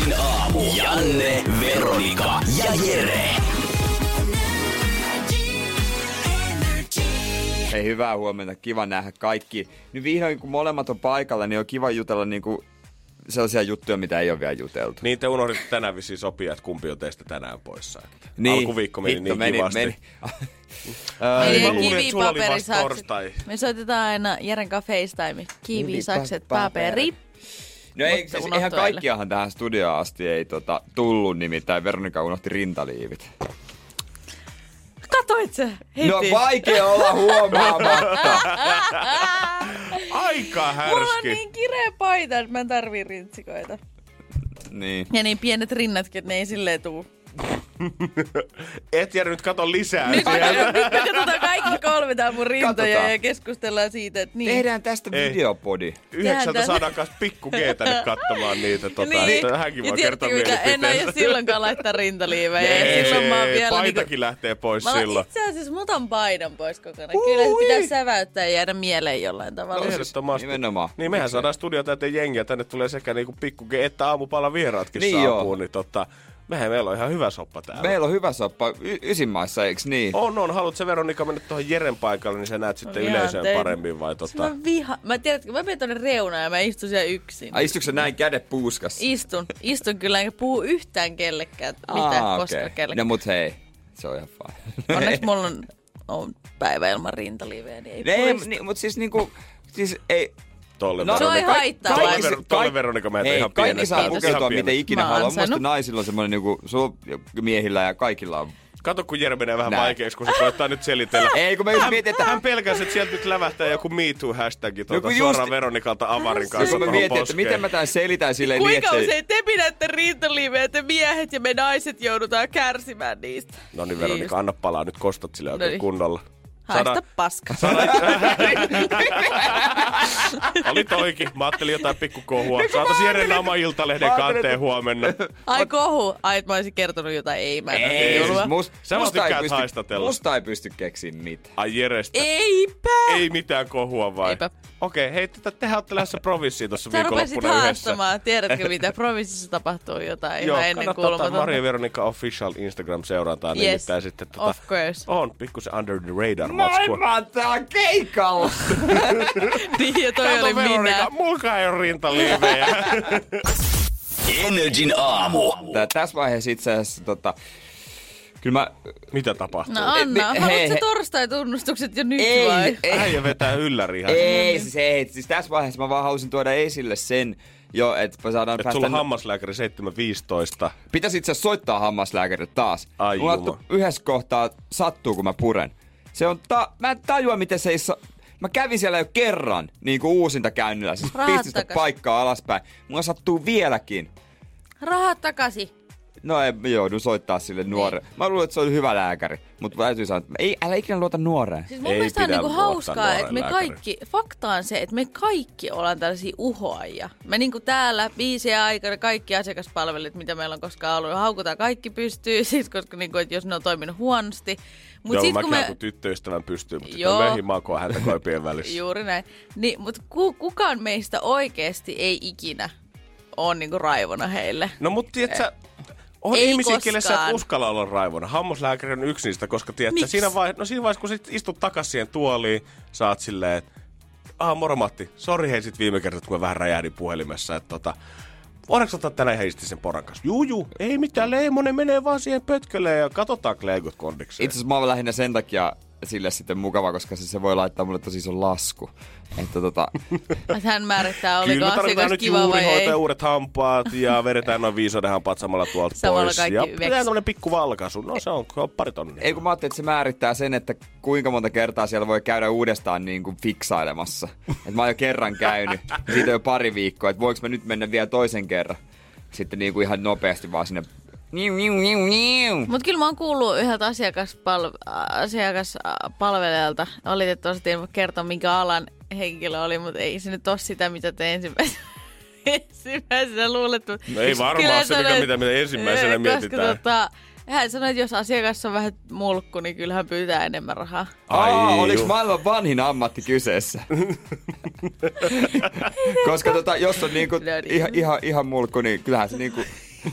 Energin aamu. Janne, Veronika ja Jere. Hei, hyvää huomenta. Kiva nähdä kaikki. Nyt vihdoin, kun molemmat on paikalla, niin on kiva jutella niinku sellaisia juttuja, mitä ei ole vielä juteltu. Niin te unohditte tänään vissiin sopia, että kumpi on teistä tänään poissa. Niin, Alkuviikko meni hitto, niin meni, kivasti. meni. Ai, mä luulin, että sulla oli paperi, vasta torstai. Me soitetaan aina Jeren kanssa FaceTime. Kivi, sakset, pa- paperi. paperi. No ei, siis eihän eilen. kaikkiahan tähän studioon asti ei tota, tullut, nimittäin Veronika unohti rintaliivit. Katoit sä heti? No vaikea olla huomaamatta. Aika Mulla on härski. niin kireä paita, että mä en tarvii rintsikoita. niin. Ja niin pienet rinnatkin, että ne ei silleen tuu. Et Jere nyt kato lisää Nyt me, sieltä. nyt me katsotaan kaikki kolme tää mun rintoja Katsotaan. ja keskustellaan siitä, että niin. Tehdään tästä Ei. videopodi. Yhdeksältä saadaan kanssa pikku G tänne katsomaan niitä. Tota, niin. että hänkin voi kertoa mitä, en aio silloinkaan laittaa rintaliivejä. Ei, silloin mä oon vielä paitakin niinku, lähtee pois Mä silloin. itse asiassa mä otan paidan pois kokonaan. Kyllä se pitää säväyttää ja jäädä mieleen jollain tavalla. No, ehdottomasti. Nimenomaan. Niin mehän saadaan studio täyteen jengiä. Tänne tulee sekä niinku pikku G että aamupala vieraatkin Niin saapuu. joo. Niin tota, mehän meillä on ihan hyvä soppa täällä. Meillä on hyvä soppa y- ysimaissa, eiks niin? On, on. Haluatko Veronika mennä tuohon Jeren paikalle, niin sä näet sitten yleisöön tein. paremmin vai tota... Mä viha... Mä tiedätkö, mä menen tonne reunaan ja mä istun siellä yksin. Ai istuuko sä näin kädet puuskassa? Istun. Istun kyllä enkä puhu yhtään kellekään. Mitä, Aa, koska kellekään. No mut hei, se on ihan fine. Onneksi mulla on, on päivä ilman rintaliivejä, niin ei ei, poista. niin, mut siis niinku, siis ei, Tolle No, Se on Veronika. ihan haittaa. Tolle, Kaikki- Ver- tolle Veronika meitä ihan kaikki pienestä. saa pukeutua miten ikinä Mä oon haluaa. Mun naisilla on semmoinen niinku, sulla miehillä ja kaikilla on. Kato, kun Jere menee vähän Näin. vaikeaksi, kun se koettaa nyt selitellä. Ei, kun mä just mietin, että Hän pelkäsi, että sieltä nyt lävähtää joku MeToo-hashtagi tuota, kun suoraan just- Veronikalta avarin kanssa mä tuohon mietin, että poskeen. miten mä tän selitän silleen niin, Kuinka että... usein te pidätte rintaliivejä, että miehet ja me naiset joudutaan kärsimään niistä? No niin, Veronika, anna palaa. Nyt kostat sille oikein Noniin. kunnolla. Haista paska. Oli toikin. Mä ajattelin jotain pikkukohua. Saatais Jere Nama Iltalehden kanteen huomenna. Ai kohu. Ai, että mä olisin kertonut jotain. Ei, mä en Ei, ei, siis must, Sä musta, ei pysty, haistatella. musta ei pysty keksiä mitään. Ai Jerestä. Eipä! Ei mitään kohua vai? Eipä. Okei, hei, tätä, tehän olette lähdössä provinssiin tuossa Sä rupesit viikonloppuna yhdessä. haastamaan. Tiedätkö mitä? Provinssissa tapahtuu jotain Joo, ihan ennen kuulumatonta. Maria Veronika Official Instagram-seurantaan. Yes, nimittäin sitten, tota, of course. On, pikkusen under the radar matskua. Maailman tää keikalla! Niin, ja toi Kato oli Veronika, minä. mulka ei ole rintaliivejä. Energin aamu. Tää, tässä vaiheessa itse asiassa tota, kyllä mä... Mitä tapahtuu? No anna, haluatko hei, sä hei. torstai-tunnustukset jo nyt Ei, vai? ei, Äijä vetää ylläri ihan. ei, siis, ei, siis tässä vaiheessa mä vaan halusin tuoda esille sen, jo, että me saadaan Et sulla on hammaslääkäri 7.15. Pitäisi itse asiassa soittaa hammaslääkärille taas. Ai Mulla yhdessä kohtaa sattuu, kun mä puren. Se on ta- mä en tajua, miten se ei sa- Mä kävin siellä jo kerran niin kuin uusinta käynnillä, siis Rahat pistin sitä takas. paikkaa alaspäin. Mulla sattuu vieläkin. Rahat takaisin. No ei, mä joudun soittaa sille nuoreen. Mä luulen, että se oli hyvä lääkäri. Mutta täytyy sanoa, että ei, älä ikinä luota nuoreen. Siis mun Ei mielestä on pidä niinku luottaa hauskaa, nuoreen että me lääkäriin. kaikki, fakta on se, että me kaikki ollaan tällaisia uhoajia. Me niinku täällä biisien aikana kaikki asiakaspalvelut, mitä meillä on koskaan ollut, haukutaan kaikki pystyy, siis koska niinku, että jos ne on toiminut huonosti. Mut Joo, sit, mä kun kun tyttöystävän pystyy, mutta Joo. sitten meihin makoa häntä koipien välissä. Juuri näin. Niin, mutta ku, kukaan meistä oikeasti ei ikinä ole niinku raivona heille. No mutta tiedätkö, on Ei ihmisiä, kelle sä et uskalla olla raivona. Hammaslääkäri on yksi niistä, koska tiedätkö, siinä, vaihe- no siinä vaiheessa, kun sit istut takas siihen tuoliin, oot silleen, että ah moro Matti, sori hei sit viime kertaa, kun mä vähän räjähdin puhelimessa, että tota, voidaanko ottaa tänään heisti sen poran kanssa? Juu, juu, ei mitään, Leimonen menee vaan siihen pötkölle ja katsotaan leikot kondikseen. Itse asiassa mä oon lähinnä sen takia sille sitten mukava, koska se, se voi laittaa mulle tosi ison lasku. Että tota, hän määrittää, oliko Kyllä me tarvitaan asiakas nyt kiva vai ei. ja uudet hampaat ja vedetään noin viisoiden hampaat samalla tuolta Samalla pois. kaikki ja pitää tämmönen pikku valkaisu. No se on, se on pari tonnia. ei kun mä ajattelin, että se määrittää sen, että kuinka monta kertaa siellä voi käydä uudestaan niin kuin fiksailemassa. Että mä oon jo kerran käynyt siitä on jo pari viikkoa, että voiko mä nyt mennä vielä toisen kerran. Sitten niin kuin ihan nopeasti vaan sinne Niu, niu, niu, niu. Mutta kyllä mä oon kuullut yhdeltä asiakaspalv- asiakaspalvelijalta, valitettavasti en voi kertoa minkä alan henkilö oli, mutta ei se nyt ole sitä, mitä te ensimmäisenä, ensimmäisenä luulette. No ei varmaan Kyllä se, mikä- mitä me ensimmäisenä Koska mietitään. Tota, hän sanoi, että jos asiakas on vähän mulkku, niin kyllähän pyytää enemmän rahaa. Aa, Ai oliko juu. maailman vanhin ammatti kyseessä? Koska tota, jos on niinku No niin. ihan, ihan, ihan mulkku, niin kyllähän se niinku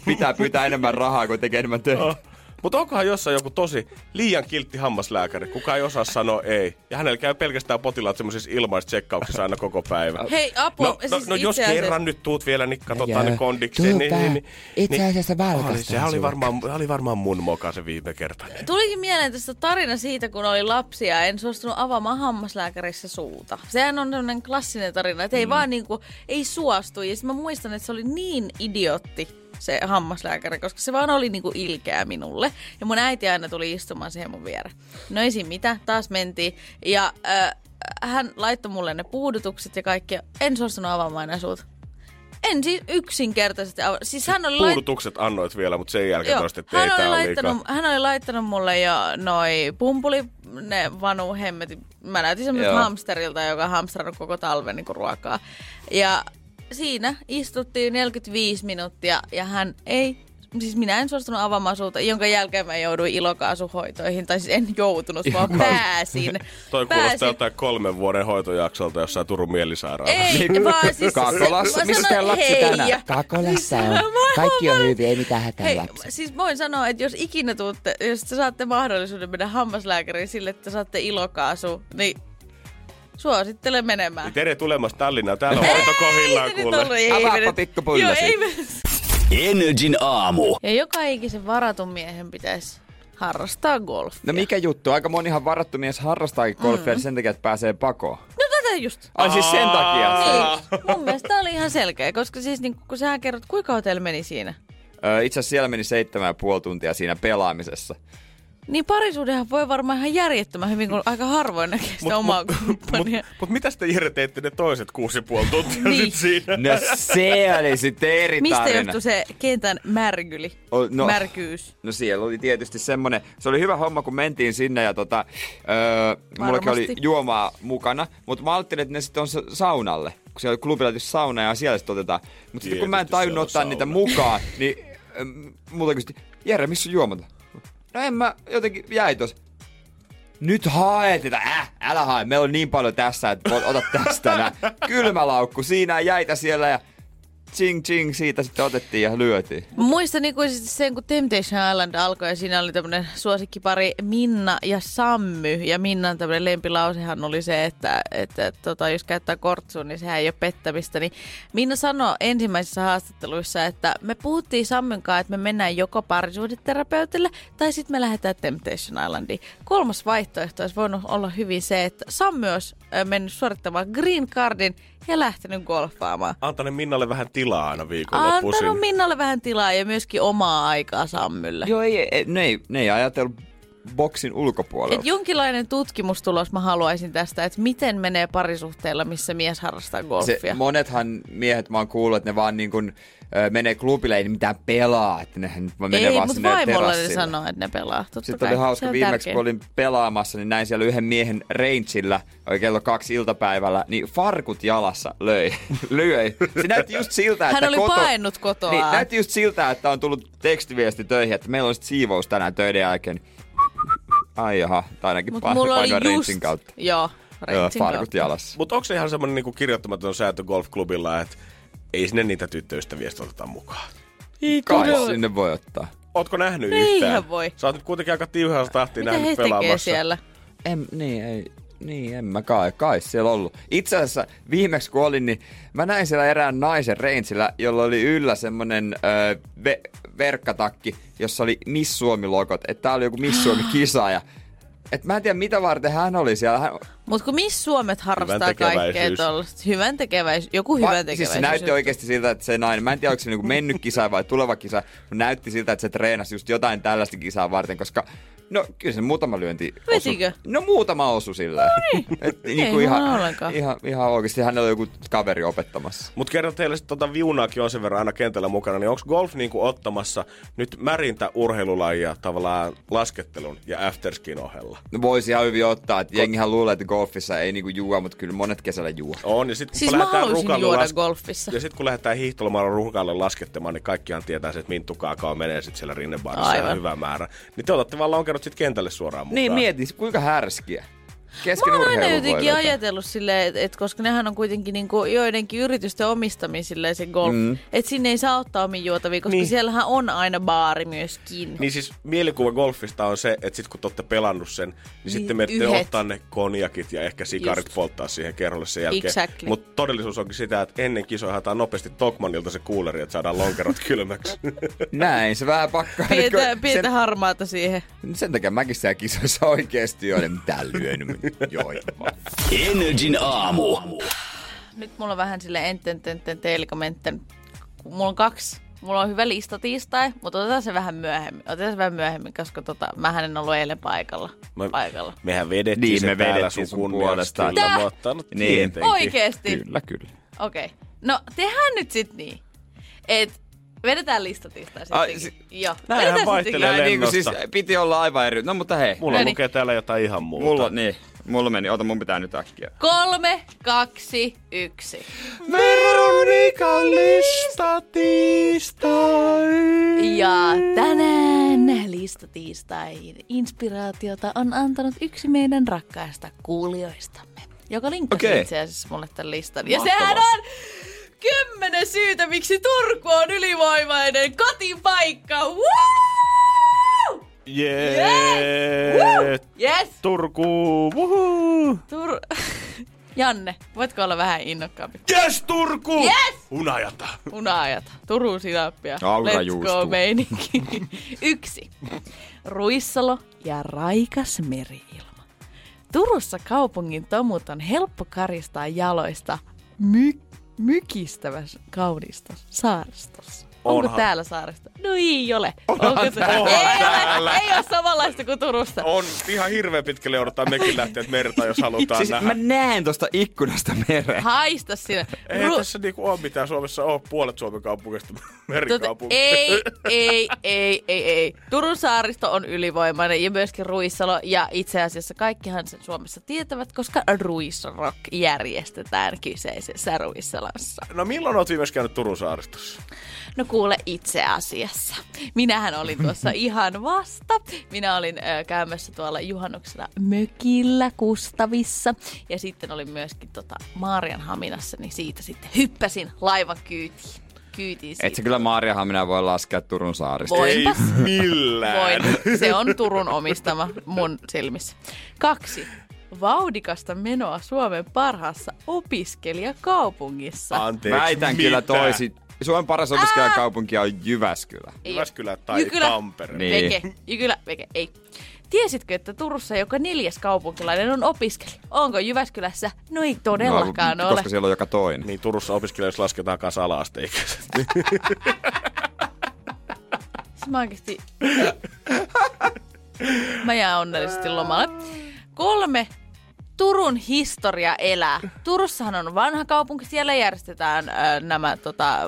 pitää pyytää enemmän rahaa, kun tekee enemmän töitä. Mutta onkohan jossain joku tosi liian kiltti hammaslääkäri, kuka ei osaa sanoa ei. Ja hänellä käy pelkästään potilaat semmoisissa ilmaistsekkauksissa aina koko päivä. Hei, apua. No, no, siis no jos itse asiassa- kerran nyt tuut vielä, niin katsotaan ne kondikseen. Niin, niin, niin, Itse asiassa oli, valkastaa sehän oli varmaan, oli varmaan mun moka se viime kerta. Tulikin mieleen tästä tarina siitä, kun oli lapsia en suostunut avaamaan hammaslääkärissä suuta. Sehän on sellainen klassinen tarina, että ei mm. vaan niinku, ei suostu. Ja mä muistan, että se oli niin idiotti se hammaslääkäri, koska se vaan oli niinku ilkeä minulle. Ja mun äiti aina tuli istumaan siihen mun viereen. No ei siinä mitä, taas mentiin. Ja äh, hän laittoi mulle ne puudutukset ja kaikki. En suostunut avaamaan enää suuta. En siis yksinkertaisesti ava- Siis hän oli lait- Puudutukset annoit vielä, mutta sen jälkeen Joo, toista, että ei hän, oli laittanut, hän oli laittanut mulle jo noi pumpuli, ne vanu hemmetin. Mä näytin semmoiselta Joo. hamsterilta, joka on hamstrannut koko talven niin ruokaa. Ja siinä istuttiin 45 minuuttia ja hän ei, siis minä en suostunut avaamaan suuta, jonka jälkeen mä jouduin ilokaasuhoitoihin. Tai siis en joutunut, vaan pääsin. Toi kuulostaa pääsin. jotain kolmen vuoden hoitojaksolta jossain Turun mielisairaalassa. Ei, vaan siis... Kakolassa? mä Missä teidän lapsi hei, tänään? Siis- on. Kaikki on hyvin, ei mitään hätää Hei, lapsi. siis voin sanoa, että jos ikinä tuutte, jos te saatte mahdollisuuden mennä hammaslääkäriin sille, että saatte ilokaasu, niin suosittelen menemään. Tere tulemassa Tallinnaan. Täällä on hoito kohillaan kuule. Avaappa pikkupullo Joo, ei. Energin aamu. Ja joka ikisen varatun miehen pitäisi harrastaa golfia. No mikä juttu? Aika monihan varattu mies harrastaakin golfia mm. sen takia, että pääsee pakoon. No tätä just. Ai siis sen takia. Niin, mun mielestä oli ihan selkeä, koska siis niin, kun sähän kerrot, kuinka kauan teillä meni siinä? Itse asiassa siellä meni seitsemän ja puoli tuntia siinä pelaamisessa. Niin parisuudehan voi varmaan ihan järjettömän hyvin, kun aika harvoin näkee sitä Mut- omaa mut- kumppania. Mut, mut mitä sitten Jere teitte ne toiset kuusi puoli tuntia Niin. sit siinä? No se oli sitten eri Mistä tarina. johtui se kentän märgyli? O- no. Märkyys. No siellä oli tietysti semmonen, se oli hyvä homma, kun mentiin sinne ja tota, öö, mullakin oli juomaa mukana, mutta mä ajattelin, että ne sitten on sa- saunalle, kun siellä oli klubilla tietysti sauna ja siellä sitten otetaan. Mutta sitten kun mä en tajunnut ottaa on niitä sauna. mukaan, niin ähm, multa kysyi, Jere, missä on juomat? No en mä, jotenkin jäi tos. Nyt haet, että äh, älä hae, meillä on niin paljon tässä, että ota tästä. Kylmä laukku, siinä jäitä siellä ja ching ching siitä sitten otettiin ja lyötiin. Muistan ikuisesti sen, kun Temptation Island alkoi ja siinä oli tämmönen suosikkipari Minna ja Sammy. Ja Minnan tämmönen lempilausehan oli se, että, että, tota, jos käyttää kortsua, niin sehän ei ole pettämistä. Niin Minna sanoi ensimmäisissä haastatteluissa, että me puhuttiin Sammyn kanssa, että me mennään joko parisuudeterapeutille tai sitten me lähdetään Temptation Islandiin. Kolmas vaihtoehto olisi voinut olla hyvin se, että Sammy olisi ö, mennyt suorittamaan green cardin ja lähtenyt golfaamaan. Antanen Minnalle vähän tilaa aina viikonloppuisin. Antanut Minnalle vähän tilaa ja myöskin omaa aikaa Sammylle. Joo, ei, ei, ne, ei, ne ei ajatellut boksin ulkopuolella. Et jonkinlainen tutkimustulos mä haluaisin tästä, että miten menee parisuhteella, missä mies harrastaa se, golfia. monethan miehet mä oon kuullut, että ne vaan niin kuin, ö, menee klubille, ei mitään pelaa, että ne menee Ei, vaan mutta sinne vaimolle ne sanoo, että ne pelaa. Totta Sitten kai, oli se hauska viimeksi, tärkeä. kun olin pelaamassa, niin näin siellä yhden miehen rangeillä, oli kello kaksi iltapäivällä, niin farkut jalassa löi, löi. Se näytti just siltä, Hän että oli koto... paennut kotoa. Niin, näytti just siltä, että on tullut tekstiviesti töihin, että meillä on siivous tänään töiden jälkeen. Ai jaha, tai ainakin Mut mulla oli just... kautta. Joo, rangein farkut jalassa. Mutta onko se ihan semmoinen niinku kirjoittamaton sääntö golfklubilla, että ei sinne niitä tyttöystäviä oteta mukaan? Kai sinne voi ottaa. Ootko nähnyt Eihän yhtään? voi. Sä oot nyt kuitenkin aika tiuhasta tahtiin Mitä nähnyt he tekee pelaamassa. siellä? En, niin, ei, niin, en mä kai, kai siellä ollut. Itse asiassa viimeksi kun olin, niin mä näin siellä erään naisen rangeillä, jolla oli yllä semmonen ö, ve, verkkatakki, jossa oli Miss Suomi-logot. Että tää oli joku Miss Suomi-kisa ja Et mä en tiedä, mitä varten hän oli siellä. Hän, Mutta kun missä Suomet harrastaa kaikkea tuollaista? Hyvän tekeväisyys. Joku Va- hyvän siis tekeväisyys. se näytti oikeasti siltä, että se nainen, mä en tiedä, onko se niinku mennyt kisa vai tuleva kisa, mutta näytti siltä, että se treenasi just jotain tällaista kisaa varten, koska no kyllä se muutama lyönti osu. Vetikö? No muutama osu silleen. No niin. Ei huono ollenkaan. ihan, ihan oikeasti hänellä oli joku kaveri opettamassa. Mutta kerran teille sit tota viunaakin on sen verran aina kentällä mukana, niin onko golf niinku ottamassa nyt märintä urheilulajia tavallaan laskettelun ja afterskin ohella? No voisi ihan hyvin ottaa, että jengihän luulee, että golfissa ei niinku juo, mutta kyllä monet kesällä juo. On, ja sit, kun Siis mä lähdetään haluaisin rukalle juoda las- golfissa. Ja sitten kun lähdetään hiihtolomaalla rukalle laskettamaan, niin kaikkihan tietää se, että Minttu Kaakaa menee sitten siellä rinnebaarissa hyvä määrä. Niin te otatte vaan lonkerot sitten kentälle suoraan mukaan. Niin mieti, kuinka härskiä. Kesken Mä oon aina jotenkin ajatellut silleen, että et koska nehän on kuitenkin niinku joidenkin yritysten omistamia silleen se golf, mm. että sinne ei saa ottaa omiin juotavia, koska Niin. niin. siellähän on aina baari myöskin. Niin siis mielikuva golfista on se, että sit kun te olette pelannut sen, niin, niin sitten menette ottaa ne konjakit ja ehkä sikarit Just. polttaa siihen kerrolle sen jälkeen. Exactly. Mutta todellisuus onkin sitä, että ennen kisoja haetaan nopeasti Tokmanilta se kuuleri, että saadaan lonkerot kylmäksi. Näin, se vähän pakkaa. Pientä, Sen- pientä harmaata siihen. Sen takia mäkin siellä kisoissa oikeesti olen mitä lyönyt. Join vaan. Energin aamu. Nyt mulla on vähän sille enten, tenten, Mulla on kaksi. Mulla on hyvä lista tiistai, mutta otetaan se vähän myöhemmin. Otetaan se vähän myöhemmin, koska tota, mähän en ollut eilen paikalla. Me- paikalla. Mehän vedettiin Niin, se me täällä vedettiin sun puolesta. Kyllä, mutta Niin. Oikeesti? Kyllä, kyllä. Okei. Okay. No, tehdään nyt sit niin, et vedetään lista sittenkin. si- Joo. Näinhän vaihtelee niin kuin siis lennosta. piti olla aivan eri. No mutta hei. Mulla No niin. lukee täällä jotain ihan muuta. Mulla, niin, mulla meni. Ota, mun pitää nyt äkkiä. Kolme, kaksi, yksi. Veronika lista tiistai. Ja tänään lista tiistain inspiraatiota on antanut yksi meidän rakkaista kuulijoistamme, joka linkkasi Okei. itse asiassa mulle tämän listan. Ja sehän on kymmenen syytä, miksi Turku on ylivoimainen kotipaikka. Woo! Jee. Yes! Turku. Wuhuu. Tur... Janne, voitko olla vähän innokkaampi? Yes, Turku! Yes! Unajata. Unaajat, Turun sinappia. Aura Let's go juustuu. meininki. Yksi. Ruissalo ja raikas meriilma. Turussa kaupungin tomut on helppo karistaa jaloista my- mykistävässä kaunista saaristossa. Onko Onhan. täällä saaristo? No ei ole. Onko se? täällä. Ei täällä. ole. Ei ole samanlaista kuin Turussa. On ihan hirveän pitkälle joudutaan mekin lähteä merta, jos halutaan Siis nähdä. mä näen tosta ikkunasta meren. Haista sinne. Ei Ru- tässä niinku ole mitään Suomessa ole puolet Suomen kaupungista Tota, merikaupunki. ei, ei, ei, ei, ei. Turun saaristo on ylivoimainen ja myöskin Ruissalo. Ja itse asiassa kaikkihan sen Suomessa tietävät, koska Ruissrock järjestetään kyseisessä Ruissalossa. No milloin oot viimeksi käynyt Turun saaristossa? No kuule itse asiassa. Minähän olin tuossa ihan vasta. Minä olin ö, käymässä tuolla juhannuksena mökillä Kustavissa. Ja sitten olin myöskin tota Maarianhaminassa, niin siitä sitten hyppäsin laivan kyytiin. Siitä. Et sä kyllä Maariahamina voi laskea Turun saarista. Voinpas. Ei millään. Voin. Se on Turun omistama mun silmissä. Kaksi. Vauhdikasta menoa Suomen parhaassa opiskelijakaupungissa. Anteeksi, Väitän mitä? kyllä toisin. Suomen paras opiskelijakaupunki on Jyväskylä. Ei Jyväskylä tai Jykylä. Tampere. Niin. Veke. Jykylä, veke, ei. Tiesitkö, että Turussa joka neljäs kaupunkilainen on opiskelija? Onko Jyväskylässä? No ei todellakaan no, ole. Koska siellä on joka toinen. Niin Turussa opiskelijoissa lasketaan kanssa. Siis mä oikeesti... mä jään onnellisesti lomalle. Kolme. Turun historia elää. Turussahan on vanha kaupunki, siellä järjestetään ö, nämä tota,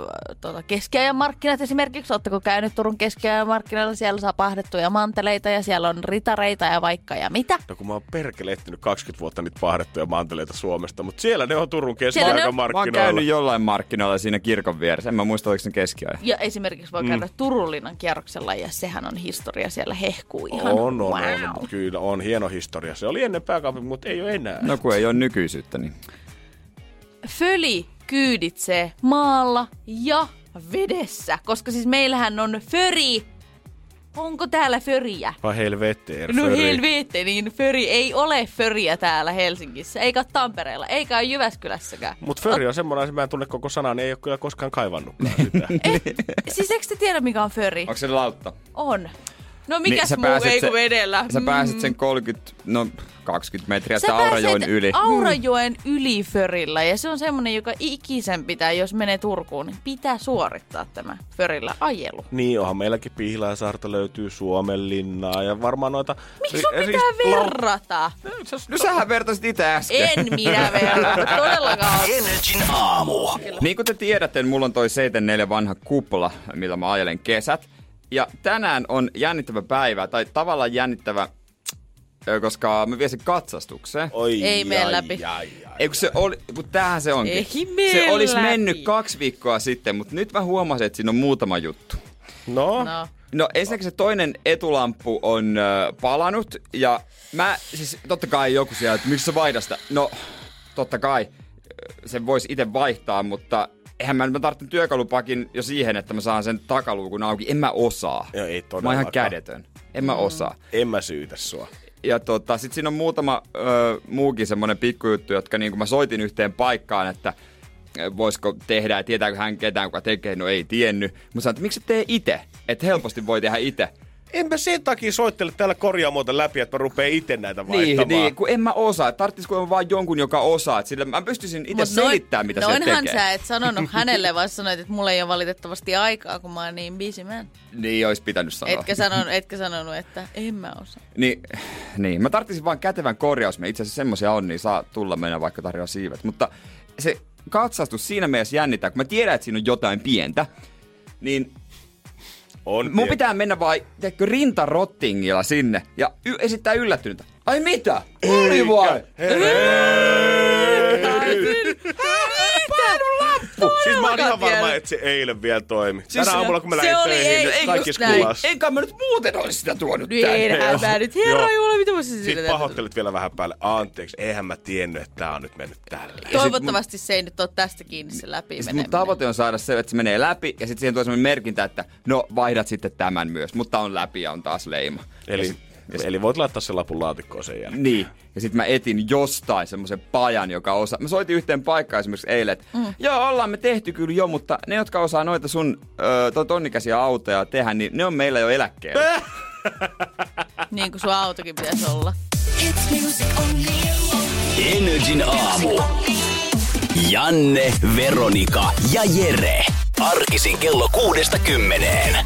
tota, keskiajan markkinat esimerkiksi. Oletteko käynyt Turun keskiajan markkinoilla? Siellä saa pahdettuja manteleita ja siellä on ritareita ja vaikka ja mitä. No kun mä oon perkele etsinyt 20 vuotta niitä pahdettuja manteleita Suomesta, mutta siellä ne on Turun ne on. Mä oon käynyt jollain markkinoilla siinä kirkon vieressä. En mä muista, oliko se keskiajan. Ja esimerkiksi voi käydä Turunlinnan kierroksella ja sehän on historia, siellä hehkuu ihan. On, on, wow. on, kyllä on hieno historia. Se oli ennen pääkaupunki, mutta ei ole enää. No kun ei ole nykyisyyttä, niin... Föli kyyditsee maalla ja vedessä, koska siis meillähän on föri. Onko täällä föriä? Vai helvetter, No föri. helvete, niin föri ei ole föriä täällä Helsingissä, eikä Tampereella, eikä ole Jyväskylässäkään. Mutta föri on semmoinen, että mä en tunne koko sanaa, niin ei ole kyllä koskaan kaivannutkaan sitä. Siis eikö te tiedä, mikä on föri? Onko se lautta? On. No mikäs Niin muu ei kuin vedellä. Sä Mm. pääset sen 30, no 20 metriä Sä sitä Aurajoen yli. Aurajoen yli förillä ja se on semmonen, joka ikisen pitää, jos menee Turkuun, niin pitää suorittaa tämä förillä ajelu. Niin, onhan meilläkin Pihlajasaarta löytyy Suomenlinnaa ja varmaan noita... Miksi sun siis pitää lau- verrata? No sähän vertasit itse äsken. En minä verrata, todellakaan. Energin aamu. Niin kuin te tiedätte, mulla on toi 74 vanha kupla, millä mä ajelen kesät. Ja tänään on jännittävä päivä, tai tavallaan jännittävä, koska mä viesin katsastukseen. Oi, Ei mene ai, läpi. ai, ai. Ei kun se oli, kun tämähän se onkin. Ei mene se olisi läpi. mennyt kaksi viikkoa sitten, mutta nyt mä huomasin, että siinä on muutama juttu. No, No. No ensinnäkin se toinen etulamppu on ö, palanut ja mä, siis totta kai joku siellä, että miksi sä vaihdat sitä? No totta kai sen voisi itse vaihtaa, mutta eihän mä, mä tarvitsen työkalupakin jo siihen, että mä saan sen takaluukun auki. En mä osaa. Joo, ei mä oon ihan kädetön. En mä osaa. en mä syytä sua. Ja tota, sit siinä on muutama ö, muukin semmonen pikkujuttu, jotka niin kun mä soitin yhteen paikkaan, että voisiko tehdä ja tietääkö hän ketään, kuka tekee, no ei tiennyt. Mutta sanoin, että miksi sä tee itse? Että helposti voi tehdä itse. En mä sen takia soittele täällä korjaamoita läpi, että mä rupeen itse näitä Niin, vaihtamaan. niin, kun en mä osaa. Tarttisiko vaan jonkun, joka osaa. Et Sillä mä pystyisin itse selittämään, mitä se noinhan tekee. sä et sanonut hänelle, vaan sanoit, että mulla ei ole valitettavasti aikaa, kun mä oon niin busy man. Niin, olisi pitänyt sanoa. Etkä sanonut, etkä sanonut, että en mä osaa. Niin, niin, mä tarttisin vaan kätevän korjaus. Me itse asiassa semmosia on, niin saa tulla mennä vaikka tarjoaa siivet. Mutta se katsastus siinä mielessä jännittää, kun mä tiedän, että siinä on jotain pientä, niin On mun pieni. pitää mennä vai, teekö rintarottingilla sinne ja y- esittää yllättynyttä. Ai mitä? Oli vai? Siis mä oon ihan varma, vielä. että se eilen vielä toimi. Siis Tänä se- aamulla, kun mä lähdin töihin, ei- niin ei kaikki skulas. Enkä mä nyt muuten olisi sitä tuonut Niin tänne. eihän mä nyt, herra. Jumala, mitä mä sille Sitten pahoittelit vielä vähän päälle. Anteeksi, eihän mä tiennyt, että tää on nyt mennyt tälleen. Toivottavasti se ei nyt ole tästä kiinni se läpi Siis mun tavoite on saada se, että se menee läpi ja sitten siihen tulee sellainen merkintä, että no vaihdat sitten tämän myös, mutta on läpi ja on taas leima. Ja Eli, sit- ja sit- eli voit laittaa sen lapun laatikkoon sen jälkeen. Niin. Ja sitten mä etin jostain semmoisen pajan, joka osaa. Mä soitin yhteen paikkaan esimerkiksi eilen, että mm. joo, ollaan me tehty kyllä jo, mutta ne, jotka osaa noita sun ö, to- tonnikäisiä autoja tehdä, niin ne on meillä jo eläkkeellä. Niin kuin sun autokin pitäisi olla. Energin aamu. Janne, Veronika ja Jere. Arkisin kello kuudesta kymmeneen.